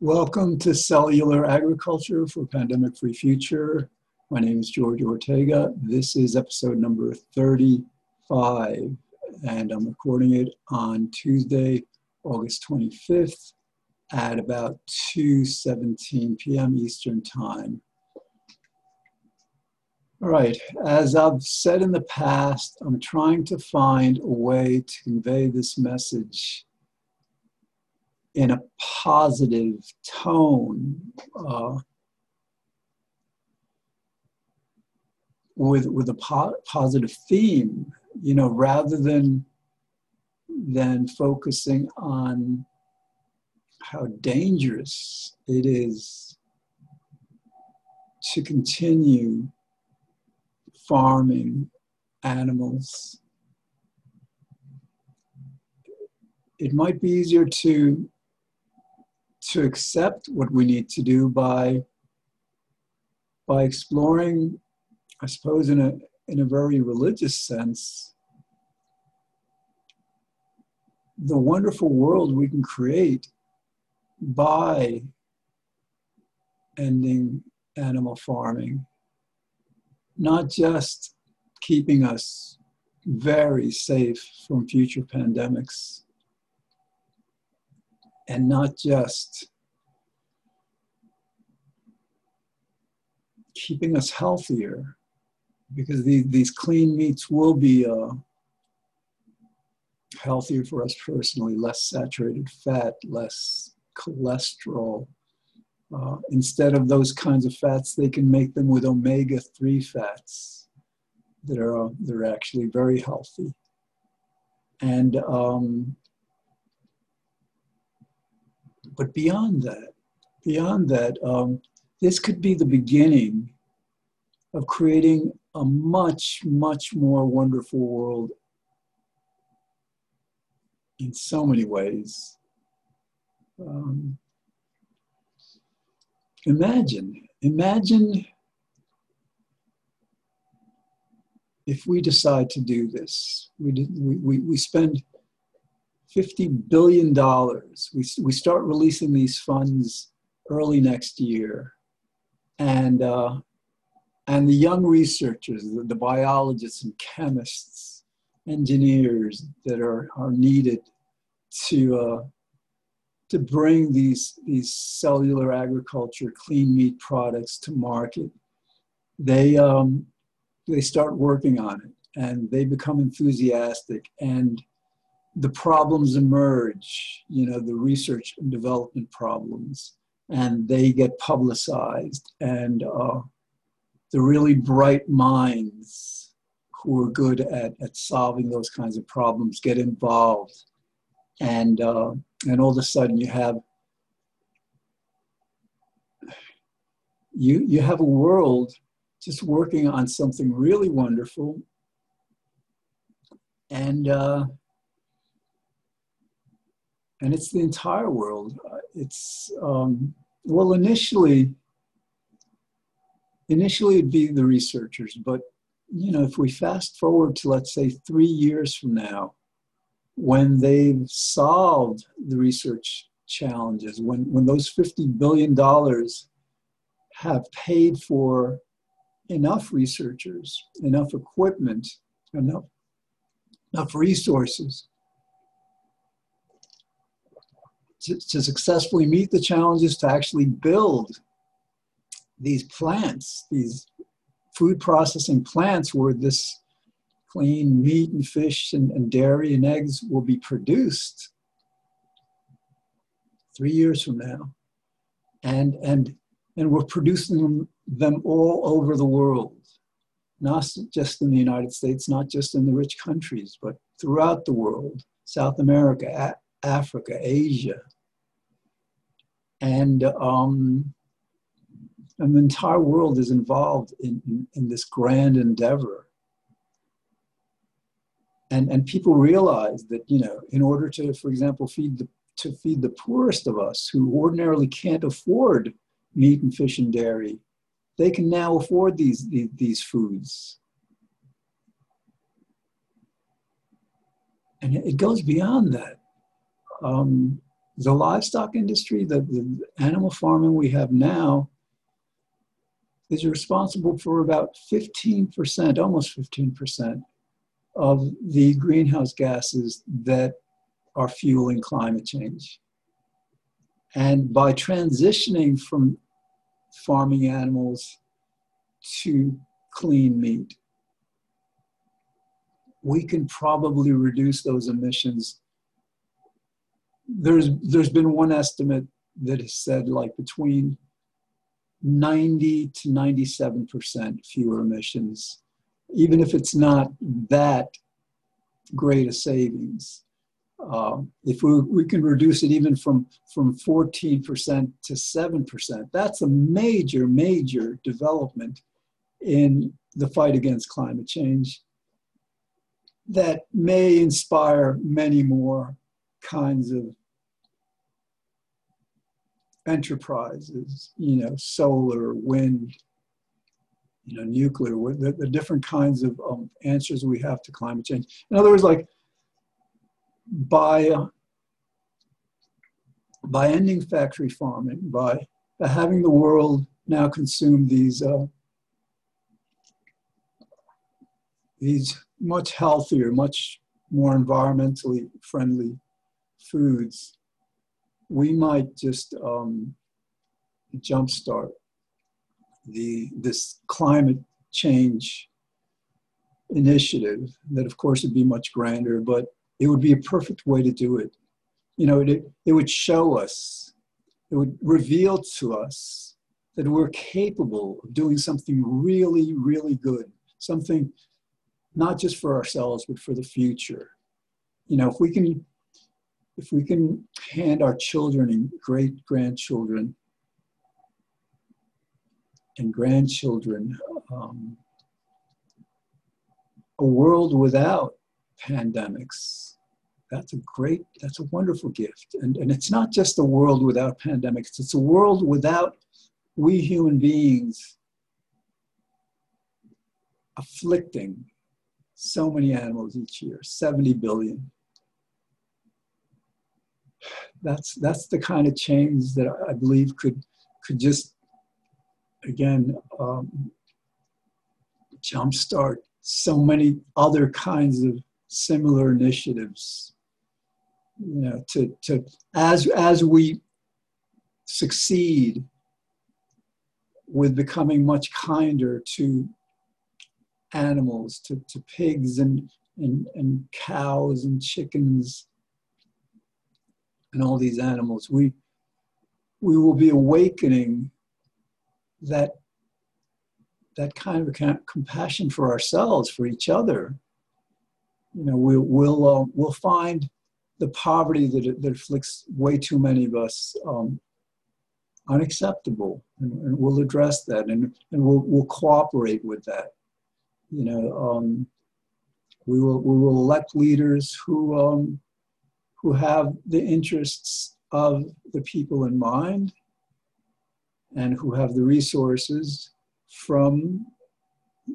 Welcome to Cellular Agriculture for Pandemic Free Future. My name is George Ortega. This is episode number 35, and I'm recording it on Tuesday, August 25th at about 2:17 p.m. Eastern Time. All right, as I've said in the past, I'm trying to find a way to convey this message in a positive tone uh, with with a po- positive theme you know rather than than focusing on how dangerous it is to continue farming animals. It might be easier to to accept what we need to do by by exploring, I suppose, in a in a very religious sense, the wonderful world we can create by ending animal farming, not just keeping us very safe from future pandemics, and not just keeping us healthier because these, these clean meats will be uh, healthier for us personally, less saturated fat, less cholesterol. Uh, instead of those kinds of fats, they can make them with omega 3 fats that are, uh, that are actually very healthy. And um, but beyond that, beyond that, um, this could be the beginning of creating a much, much more wonderful world in so many ways. Um, imagine, imagine if we decide to do this. We, we, we spend $50 billion. We, we start releasing these funds early next year. And, uh, and the young researchers, the, the, biologists and chemists, engineers that are, are needed to, uh, to bring these, these cellular agriculture, clean meat products to market, they, um, they start working on it and they become enthusiastic. And the problems emerge, you know, the research and development problems, and they get publicized. And uh, the really bright minds who are good at, at solving those kinds of problems get involved. And, uh, and all of a sudden you have you, you have a world just working on something really wonderful and uh, and it's the entire world. Uh, it's um, well, initially, initially it'd be the researchers, but you know, if we fast forward to let's say three years from now, when they've solved the research challenges, when when those fifty billion dollars have paid for enough researchers, enough equipment, enough enough resources to, to successfully meet the challenges to actually build these plants, these food processing plants where this clean meat and fish and, and, dairy and eggs will be produced three years from now. And, and, and we're producing them, them all over the world, not just in the United States, not just in the rich countries, but throughout the world, South America, Africa, Asia, and um, and the entire world is involved in, in, in, this grand endeavor. And, and people realize that, you know, in order to, for example, feed the, to feed the poorest of us who ordinarily can't afford meat and fish and dairy, they can now afford these, these, these foods. And it goes beyond that. Um, the livestock industry, the, the animal farming we have now, is responsible for about 15%, almost 15% of the greenhouse gases that are fueling climate change. And by transitioning from farming animals to clean meat, we can probably reduce those emissions. There's, there's been one estimate that has said like between 90 to 97% fewer emissions, even if it's not that great a savings. Uh, if we, we can reduce it even from, from 14% to 7%, that's a major, major development in the fight against climate change that may inspire many more kinds of enterprises, you know, solar, wind, you know, nuclear, the, the different kinds of um, answers we have to climate change. In other words, like by, uh, by ending factory farming, by, by having the world now consume these, uh, these much healthier, much more environmentally friendly foods, we might just um, jumpstart the this climate change initiative. That, of course, would be much grander, but it would be a perfect way to do it. You know, it, it would show us, it would reveal to us that we're capable of doing something really, really good, something not just for ourselves, but for the future. You know, if we can if we can hand our children and great grandchildren and grandchildren um, a world without pandemics, that's a great, that's a wonderful gift. And, and it's not just a world without pandemics, it's a world without we human beings afflicting so many animals each year 70 billion that's that's the kind of change that I believe could could just again um, jumpstart so many other kinds of similar initiatives. You know, to to as as we succeed with becoming much kinder to animals, to, to pigs and, and, and cows and chickens and all these animals, we, we will be awakening that, that kind of compassion for ourselves, for each other. You know, we'll, we'll, uh, we'll find the poverty that, that afflicts way too many of us um, unacceptable. And, and, we'll address that and, and we'll, we'll cooperate with that. You know, um, we, will, we will elect leaders who, um, who have the interests of the people in mind and who have the resources from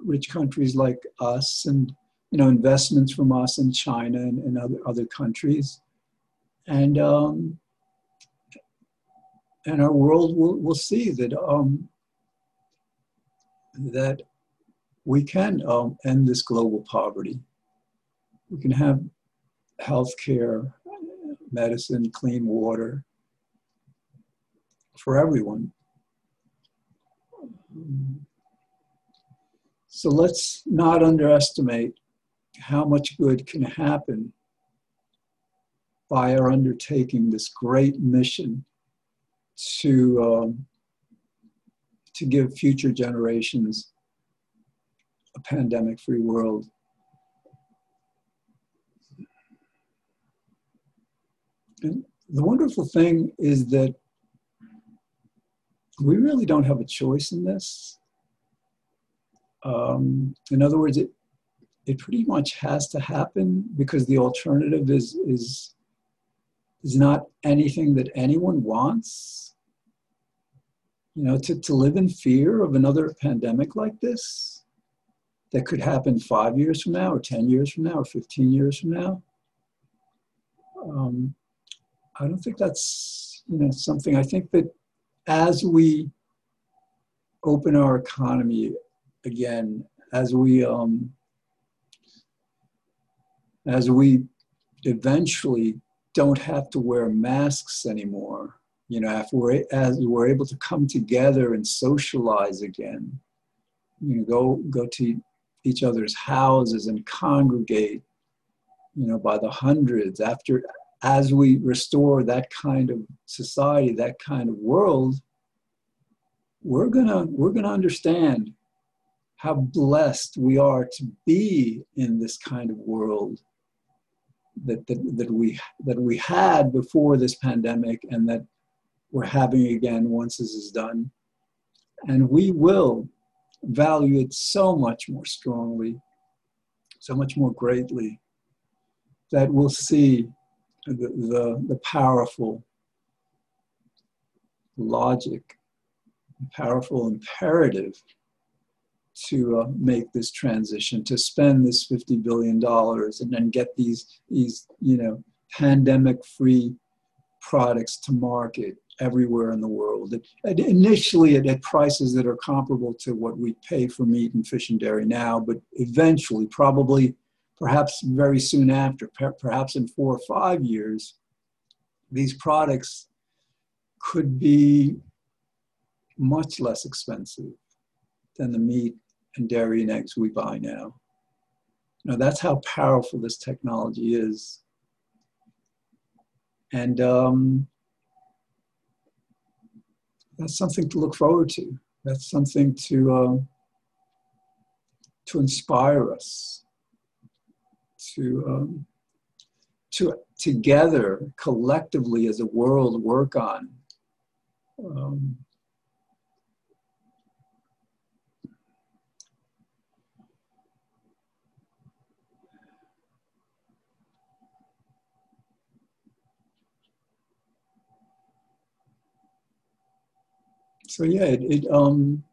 rich countries like us and you know investments from us in China and, and other other countries and um, and our world will, will see that um, that we can um, end this global poverty. We can have health care medicine, clean water for everyone. So let's not underestimate how much good can happen by our undertaking this great mission to, um, to give future generations a pandemic free world. The wonderful thing is that we really don't have a choice in this. Um, in other words, it, it pretty much has to happen because the alternative is, is, is not anything that anyone wants. You know, to, to live in fear of another pandemic like this that could happen five years from now, or 10 years from now, or 15 years from now. Um, I don't think that's you know something. I think that as we open our economy again, as we um, as we eventually don't have to wear masks anymore, you know, if we're as we're able to come together and socialize again, you know, go go to each other's houses and congregate, you know, by the hundreds after as we restore that kind of society, that kind of world, we're gonna we're gonna understand how blessed we are to be in this kind of world that, that, that we that we had before this pandemic and that we're having again once this is done. And we will value it so much more strongly, so much more greatly, that we'll see the, the, the powerful logic, the powerful imperative to uh, make this transition, to spend this $50 billion and then get these, these you know, pandemic-free products to market everywhere in the world. It, initially, at, at prices that are comparable to what we pay for meat and fish and dairy now, but eventually, probably, perhaps very soon after, perhaps in four or five years, these products could be much less expensive than the meat and dairy and eggs we buy now. Now, that's how powerful this technology is. And um, that's something to look forward to. That's something to uh, to inspire us to um, to together collectively as a world work on. Um, so yeah, it, it um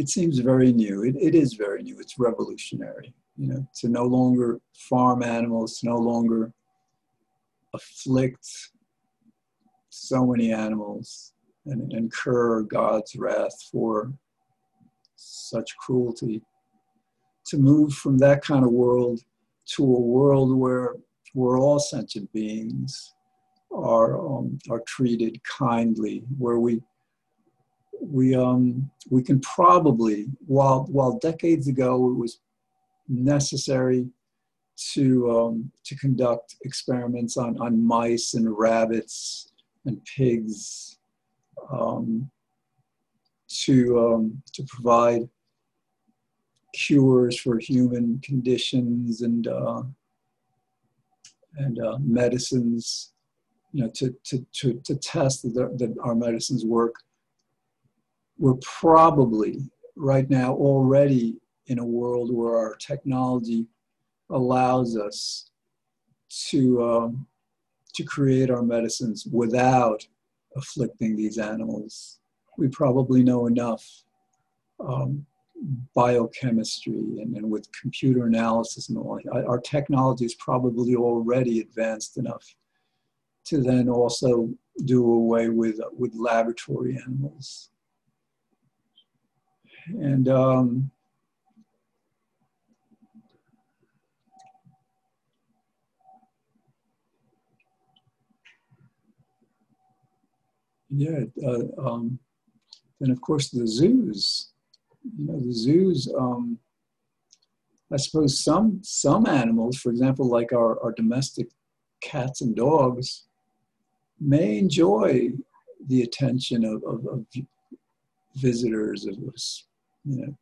it seems very new. It, it is very new. It's revolutionary. You know, to no longer farm animals, to no longer afflict so many animals and incur God's wrath for such cruelty. To move from that kind of world to a world where we're all sentient beings are um, are treated kindly, where we we um, we can probably while while decades ago it was necessary to um, to conduct experiments on on mice and rabbits and pigs um, to um, to provide cures for human conditions and uh, and uh, medicines you know, to, to, to, to test that, that our medicines work. We're probably right now already in a world where our technology allows us to, um, to create our medicines without afflicting these animals. We probably know enough um, biochemistry and, and with computer analysis and all. Our technology is probably already advanced enough to then also do away with with laboratory animals. And um, yeah, uh, um, and of course the zoos. You know, the zoos. Um, I suppose some some animals, for example, like our, our domestic cats and dogs, may enjoy the attention of, of, of visitors, of you know,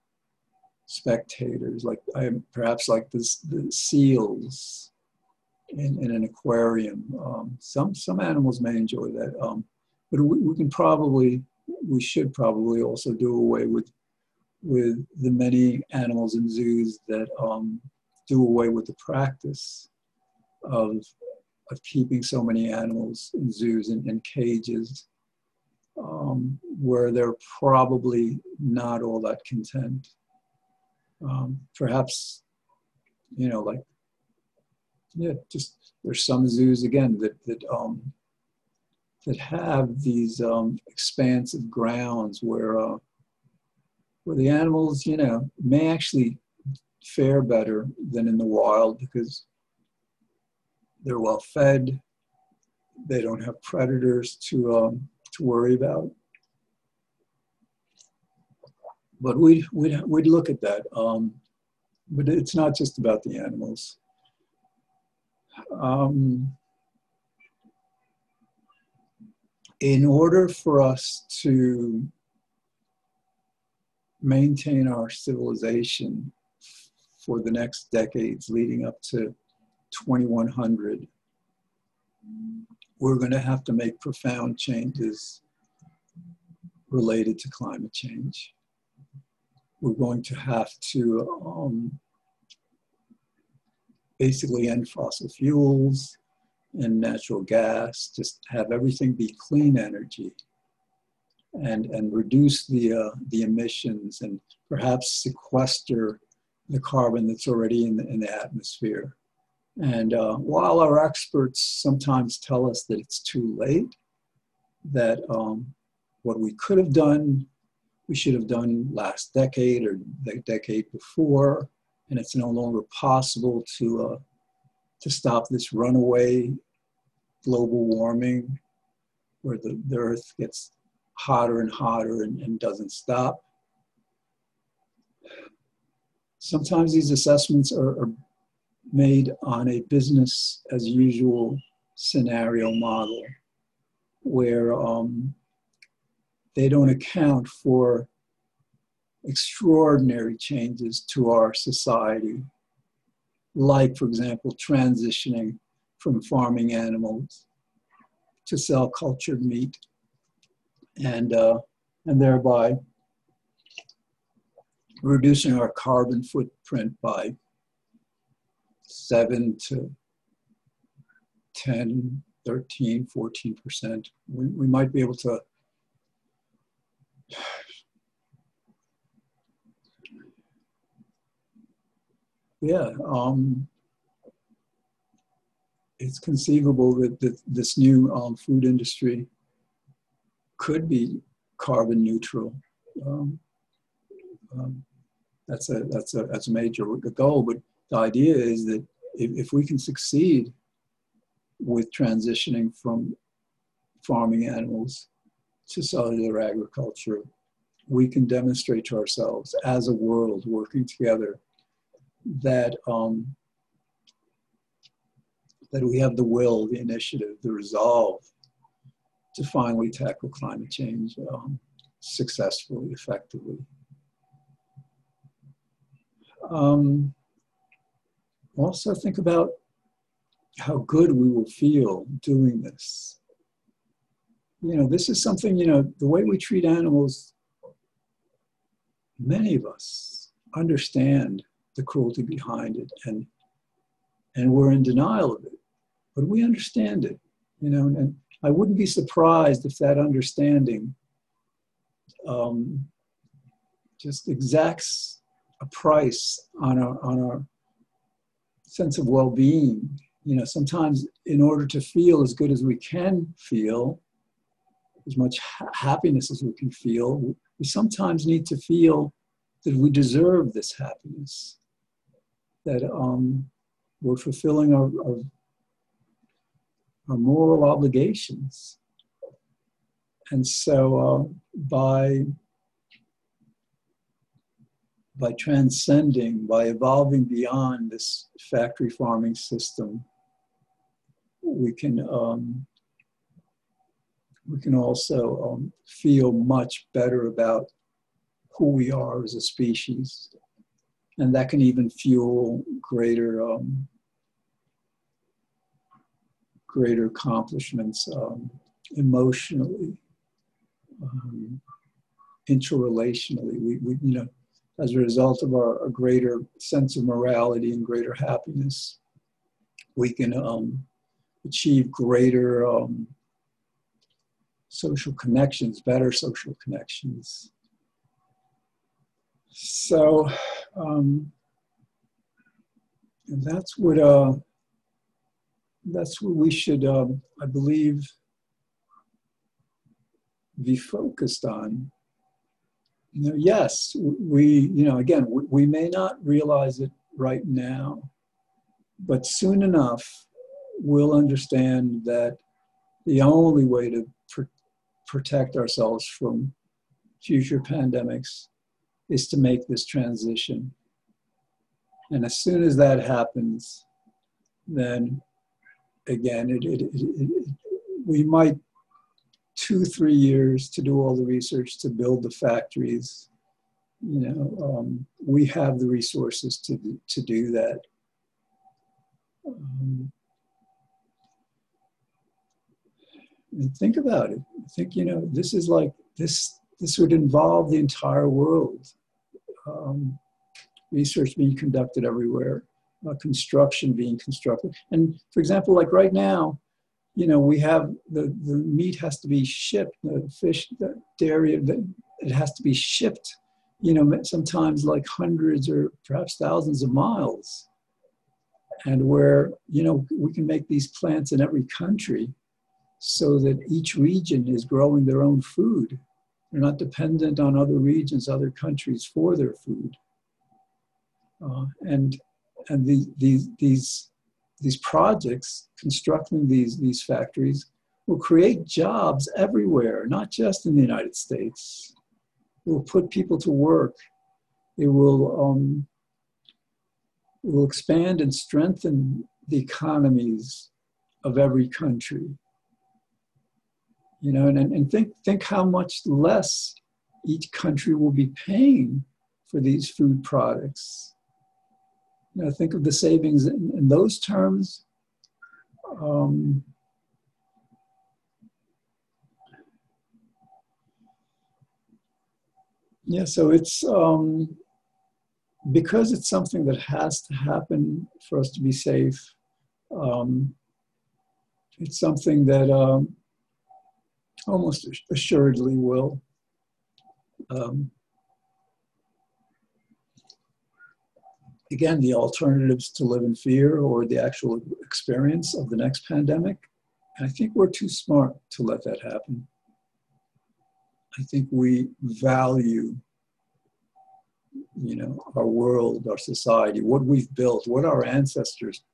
spectators, like I, am perhaps like this, the seals in, in an aquarium. Um, some some animals may enjoy that, um, but we, we can probably we should probably also do away with with the many animals in zoos that um, do away with the practice of of keeping so many animals in zoos and, and cages um, where they're probably not all that content. Um, perhaps, you know, like yeah, just there's some zoos again that that um, that have these um, expansive grounds where uh, where the animals, you know, may actually fare better than in the wild because they're well fed. They don't have predators to um, to worry about. But we we'd, we'd look at that. Um, but it's not just about the animals. Um, in order for us to maintain our civilization for the next decades leading up to 2100, we're going to have to make profound changes related to climate change. We're going to have to um, basically end fossil fuels and natural gas, just have everything be clean energy and, and reduce the, uh, the emissions and perhaps sequester the carbon that's already in the, in the atmosphere. And uh, while our experts sometimes tell us that it's too late, that um, what we could have done, we should have done last decade or the decade before, and it's no longer possible to, uh, to stop this runaway global warming where the, the earth gets hotter and hotter and, and doesn't stop. Sometimes these assessments are, are made on a business as usual scenario model where um, they don't account for extraordinary changes to our society, like, for example, transitioning from farming animals to cell cultured meat, and, uh, and thereby reducing our carbon footprint by 7 to 10, 13, 14%. We, we might be able to yeah, um, it's conceivable that, that this new um, food industry could be carbon neutral. Um, um, that's a that's a that's a major goal. But the idea is that if, if we can succeed with transitioning from farming animals to cellular agriculture, we can demonstrate to ourselves as a world working together that um, that we have the will, the initiative, the resolve to finally tackle climate change um, successfully, effectively. Um, also think about how good we will feel doing this. You know, this is something, you know, the way we treat animals, many of us understand the cruelty behind it and and we're in denial of it but we understand it you know and i wouldn't be surprised if that understanding um, just exacts a price on our on our sense of well-being you know sometimes in order to feel as good as we can feel as much ha- happiness as we can feel we sometimes need to feel that we deserve this happiness that um, we're fulfilling our, our, our, moral obligations. And so uh, by, by transcending, by evolving beyond this factory farming system, we can um, we can also um, feel much better about who we are as a species and that can even fuel greater um, greater accomplishments um, emotionally, um, interrelationally. We, we, you know, as a result of our a greater sense of morality and greater happiness, we can um, achieve greater um, social connections, better social connections. So um, that's what uh, that's what we should, um, I believe, be focused on. You know, yes, we, you know, again, we, we may not realize it right now, but soon enough, we'll understand that the only way to pr- protect ourselves from future pandemics is to make this transition. And as soon as that happens, then again, it, it, it, we might two, three years to do all the research to build the factories. You know, um, we have the resources to, to do that. Um, and think about it. Think, you know, this is like this. This would involve the entire world. Um, research being conducted everywhere, uh, construction being constructed, and for example, like right now, you know, we have the the meat has to be shipped, the fish, the dairy, the, it has to be shipped. You know, sometimes like hundreds or perhaps thousands of miles and where you know we can make these plants in every country so that each region is growing their own food. They're not dependent on other regions, other countries for their food. Uh, and and the, the, these, these projects, constructing these, these factories, will create jobs everywhere, not just in the United States. It will put people to work. It will, um, it will expand and strengthen the economies of every country you know, and, and think, think how much less each country will be paying for these food products. You know, think of the savings in, in those terms. Um, yeah, so it's um, because it's something that has to happen for us to be safe. Um, it's something that um, almost assuredly will. Um, again, the alternatives to live in fear or the actual experience of the next pandemic. And I think we're too smart to let that happen. I think we value, you know, our world, our society, what we've built, what our ancestors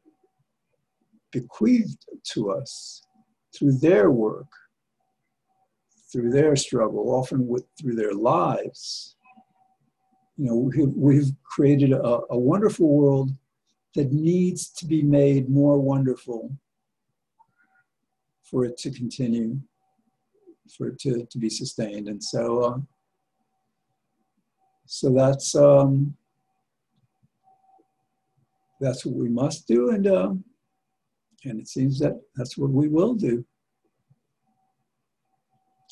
bequeathed to us through their work, through their struggle, often with, through their lives. You know, we've, created a, a wonderful world that needs to be made more wonderful for it to continue, for it to, to be sustained. And so, uh, so that's um, that's what we must do, and uh, and it seems that that's what we will do.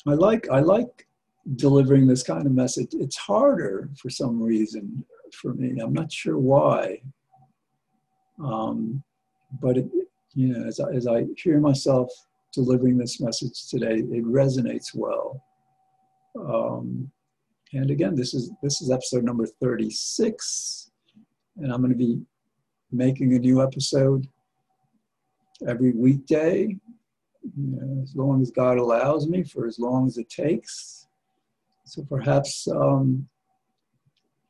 I like I like delivering this kind of message. It's harder for some reason for me. I'm not sure why. Um, but it, you know, as I, as I hear myself delivering this message today, it resonates well. Um, and again, this is this is episode number 36, and I'm going to be making a new episode every weekday you know, as long as God allows me, for as long as it takes. So perhaps um,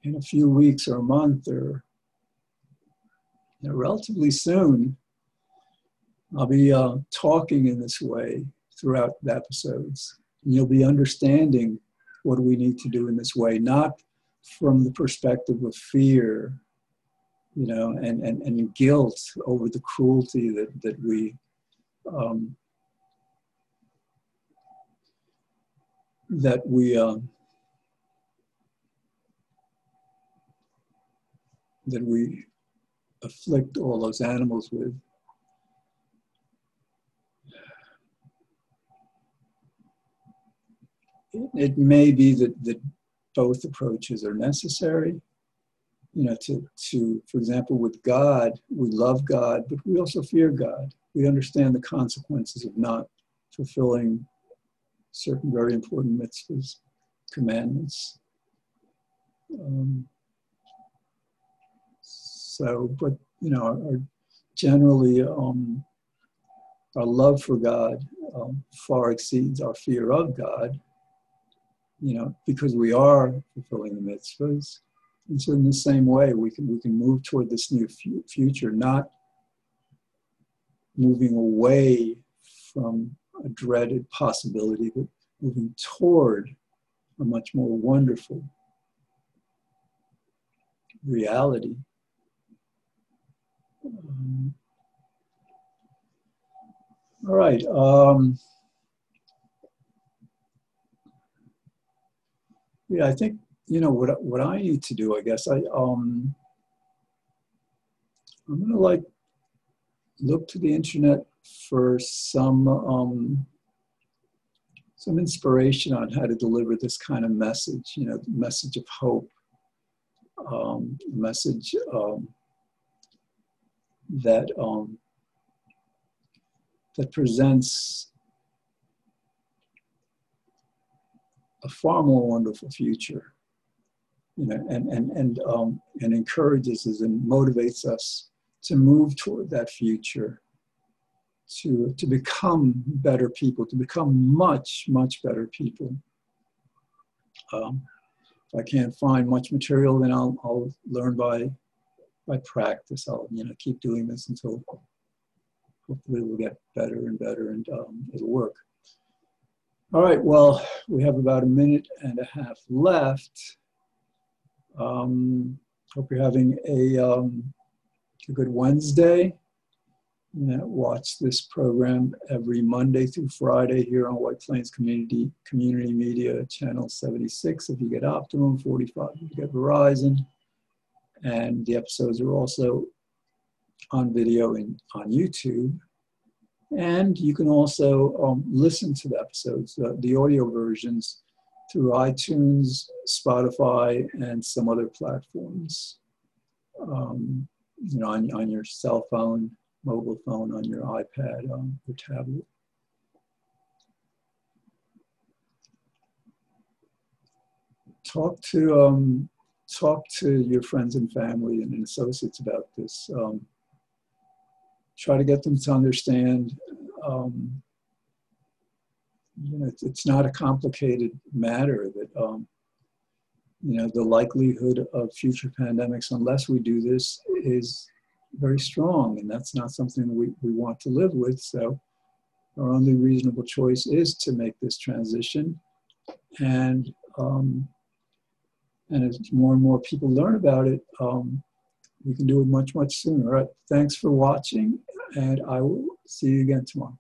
in a few weeks or a month or you know, relatively soon, I'll be uh, talking in this way throughout the episodes. And you'll be understanding what we need to do in this way, not from the perspective of fear, you know, and, and, and guilt over the cruelty that, that we um, that we um, that we afflict all those animals with. It may be that, that both approaches are necessary. You know, to, to, for example, with God, we love God, but we also fear God. We understand the consequences of not fulfilling certain very important mitzvahs, commandments. Um, so, but you know, our, generally um, our love for God um, far exceeds our fear of God, you know, because we are fulfilling the mitzvahs. And so, in the same way, we can we can move toward this new future, not moving away from a dreaded possibility, but moving toward a much more wonderful reality. Um, all right. Um, yeah, I think you know what what I need to do. I guess I um, I'm gonna like look to the internet for some um, some inspiration on how to deliver this kind of message. You know, message of hope, um, message um, that um, that presents a far more wonderful future, you know, and and and um, and encourages us and motivates us to move toward that future, to to become better people, to become much much better people. Um, if I can't find much material, then I'll I'll learn by by practice. I'll you know keep doing this until hopefully we'll get better and better and um, it'll work. All right, well, we have about a minute and a half left. Um, hope you're having a, um, a good Wednesday. Watch this program every Monday through Friday here on White Plains Community Community Media Channel 76 if you get Optimum, 45 if you get Verizon. And the episodes are also on video in, on YouTube. And you can also um, listen to the episodes, uh, the audio versions, through iTunes, Spotify, and some other platforms. Um, you know, on, on your cell phone, mobile phone, on your iPad, on your tablet. Talk to um, talk to your friends and family and associates about this. Um, try to get them to understand um, you know it's, it's, not a complicated matter that um, you know the likelihood of future pandemics unless we do this is very strong and that's not something we, we want to live with so our only reasonable choice is to make this transition and um, and as more and more people learn about it um, we can do it much, much sooner. All right. Thanks for watching, and I will see you again tomorrow.